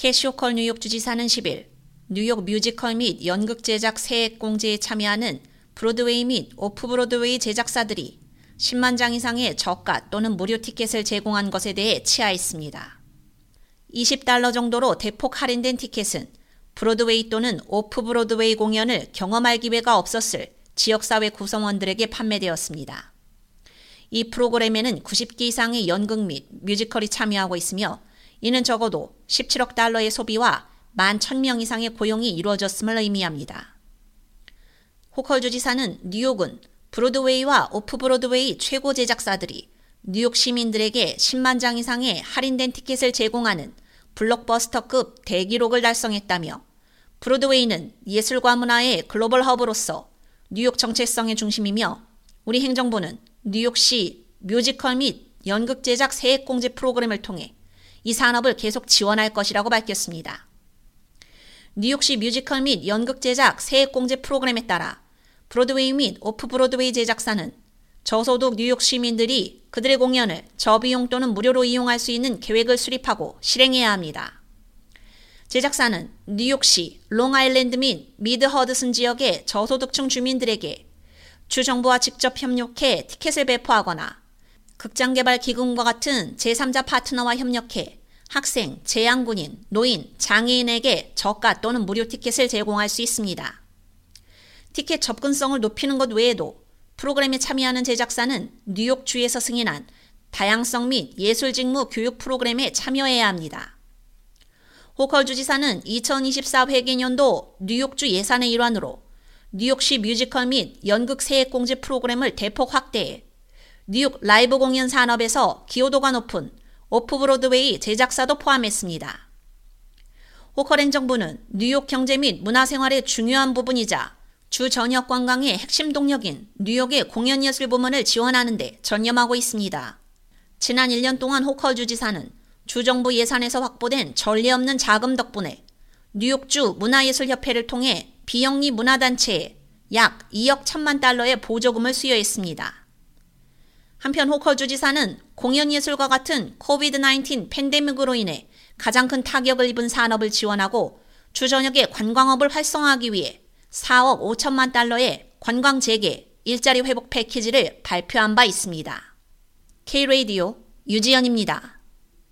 캐시 호컬 뉴욕 주지사는 10일 뉴욕 뮤지컬 및 연극 제작 세액 공제에 참여하는 브로드웨이 및 오프 브로드웨이 제작사들이 10만 장 이상의 저가 또는 무료 티켓을 제공한 것에 대해 치하했습니다. 20달러 정도로 대폭 할인된 티켓은 브로드웨이 또는 오프 브로드웨이 공연을 경험할 기회가 없었을 지역사회 구성원들에게 판매되었습니다. 이 프로그램에는 90개 이상의 연극 및 뮤지컬이 참여하고 있으며 이는 적어도 17억 달러의 소비와 1만 1000명 이상의 고용이 이루어졌음을 의미합니다. 호컬 주지사는 뉴욕은 브로드웨이와 오프 브로드웨이 최고 제작사들이 뉴욕 시민들에게 10만 장 이상의 할인된 티켓을 제공하는 블록버스터급 대기록을 달성했다며 브로드웨이는 예술과 문화의 글로벌 허브로서 뉴욕 정체성의 중심이며 우리 행정부는 뉴욕시 뮤지컬 및 연극 제작 세액 공제 프로그램을 통해 이 산업을 계속 지원할 것이라고 밝혔습니다. 뉴욕시 뮤지컬 및 연극 제작 세액 공제 프로그램에 따라 브로드웨이 및 오프 브로드웨이 제작사는 저소득 뉴욕 시민들이 그들의 공연을 저비용 또는 무료로 이용할 수 있는 계획을 수립하고 실행해야 합니다. 제작사는 뉴욕시, 롱아일랜드 및 미드 허드슨 지역의 저소득층 주민들에게 주 정부와 직접 협력해 티켓을 배포하거나 극장개발기금과 같은 제3자 파트너와 협력해 학생, 재향군인, 노인, 장애인에게 저가 또는 무료 티켓을 제공할 수 있습니다. 티켓 접근성을 높이는 것 외에도 프로그램에 참여하는 제작사는 뉴욕주에서 승인한 다양성 및 예술 직무 교육 프로그램에 참여해야 합니다. 호컬 주지사는 2024 회계년도 뉴욕주 예산의 일환으로 뉴욕시 뮤지컬 및 연극 세액 공제 프로그램을 대폭 확대해 뉴욕 라이브 공연 산업에서 기여도가 높은 오프 브로드웨이 제작사도 포함했습니다. 호컬 행정부는 뉴욕 경제 및 문화생활의 중요한 부분이자 주 전역 관광의 핵심 동력인 뉴욕의 공연예술 부문을 지원하는 데 전념하고 있습니다. 지난 1년 동안 호컬 주지사는 주정부 예산에서 확보된 전례 없는 자금 덕분에 뉴욕주 문화예술협회를 통해 비영리 문화단체에 약 2억 1천만 달러의 보조금을 수여했습니다. 한편 호컬 주지사는 공연예술과 같은 코비드-19 팬데믹으로 인해 가장 큰 타격을 입은 산업을 지원하고 주전역의 관광업을 활성화하기 위해 4억 5천만 달러의 관광 재개, 일자리 회복 패키지를 발표한 바 있습니다. K-Radio 유지연입니다.